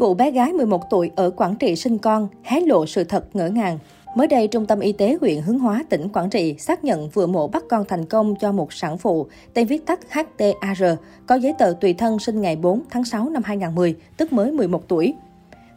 Vụ bé gái 11 tuổi ở Quảng Trị sinh con, hé lộ sự thật ngỡ ngàng. Mới đây, Trung tâm Y tế huyện Hướng Hóa, tỉnh Quảng Trị xác nhận vừa mổ bắt con thành công cho một sản phụ, tên viết tắt HTAR, có giấy tờ tùy thân sinh ngày 4 tháng 6 năm 2010, tức mới 11 tuổi.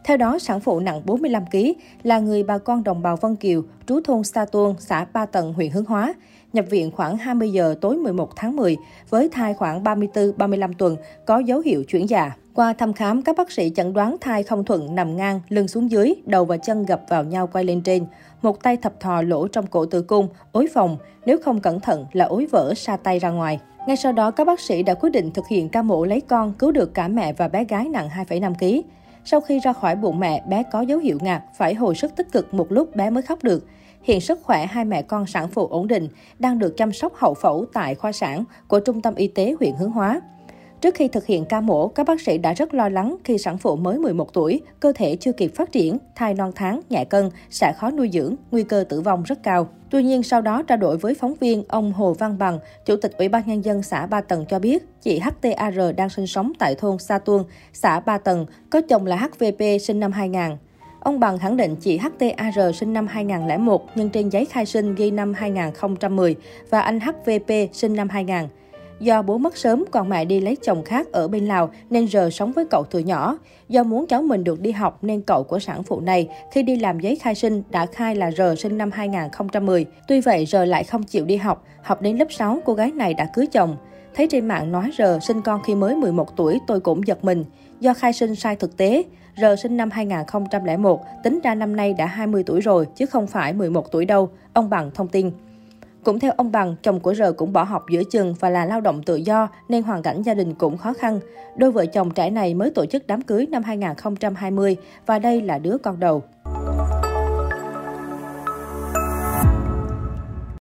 Theo đó, sản phụ nặng 45 kg là người bà con đồng bào Vân Kiều, trú thôn Sa Tuôn, xã Ba Tầng, huyện Hướng Hóa. Nhập viện khoảng 20 giờ tối 11 tháng 10 với thai khoảng 34-35 tuần, có dấu hiệu chuyển dạ. Qua thăm khám, các bác sĩ chẩn đoán thai không thuận nằm ngang, lưng xuống dưới, đầu và chân gập vào nhau quay lên trên. Một tay thập thò lỗ trong cổ tử cung, ối phòng, nếu không cẩn thận là ối vỡ xa tay ra ngoài. Ngay sau đó, các bác sĩ đã quyết định thực hiện ca mổ lấy con, cứu được cả mẹ và bé gái nặng 2,5 kg. Sau khi ra khỏi bụng mẹ, bé có dấu hiệu ngạt, phải hồi sức tích cực một lúc bé mới khóc được. Hiện sức khỏe hai mẹ con sản phụ ổn định, đang được chăm sóc hậu phẫu tại khoa sản của Trung tâm Y tế huyện Hướng Hóa. Trước khi thực hiện ca mổ, các bác sĩ đã rất lo lắng khi sản phụ mới 11 tuổi, cơ thể chưa kịp phát triển, thai non tháng, nhẹ cân, sẽ khó nuôi dưỡng, nguy cơ tử vong rất cao. Tuy nhiên, sau đó trao đổi với phóng viên, ông Hồ Văn Bằng, Chủ tịch Ủy ban Nhân dân xã Ba Tầng cho biết, chị HTAR đang sinh sống tại thôn Sa Tuôn, xã Ba Tầng, có chồng là HVP sinh năm 2000. Ông Bằng khẳng định chị HTAR sinh năm 2001 nhưng trên giấy khai sinh ghi năm 2010 và anh HVP sinh năm 2000. Do bố mất sớm, còn mẹ đi lấy chồng khác ở bên Lào nên giờ sống với cậu từ nhỏ. Do muốn cháu mình được đi học nên cậu của sản phụ này khi đi làm giấy khai sinh đã khai là R sinh năm 2010. Tuy vậy R lại không chịu đi học, học đến lớp 6 cô gái này đã cưới chồng. Thấy trên mạng nói R sinh con khi mới 11 tuổi tôi cũng giật mình. Do khai sinh sai thực tế, R sinh năm 2001, tính ra năm nay đã 20 tuổi rồi chứ không phải 11 tuổi đâu, ông Bằng thông tin. Cũng theo ông Bằng, chồng của R cũng bỏ học giữa chừng và là lao động tự do nên hoàn cảnh gia đình cũng khó khăn. Đôi vợ chồng trẻ này mới tổ chức đám cưới năm 2020 và đây là đứa con đầu.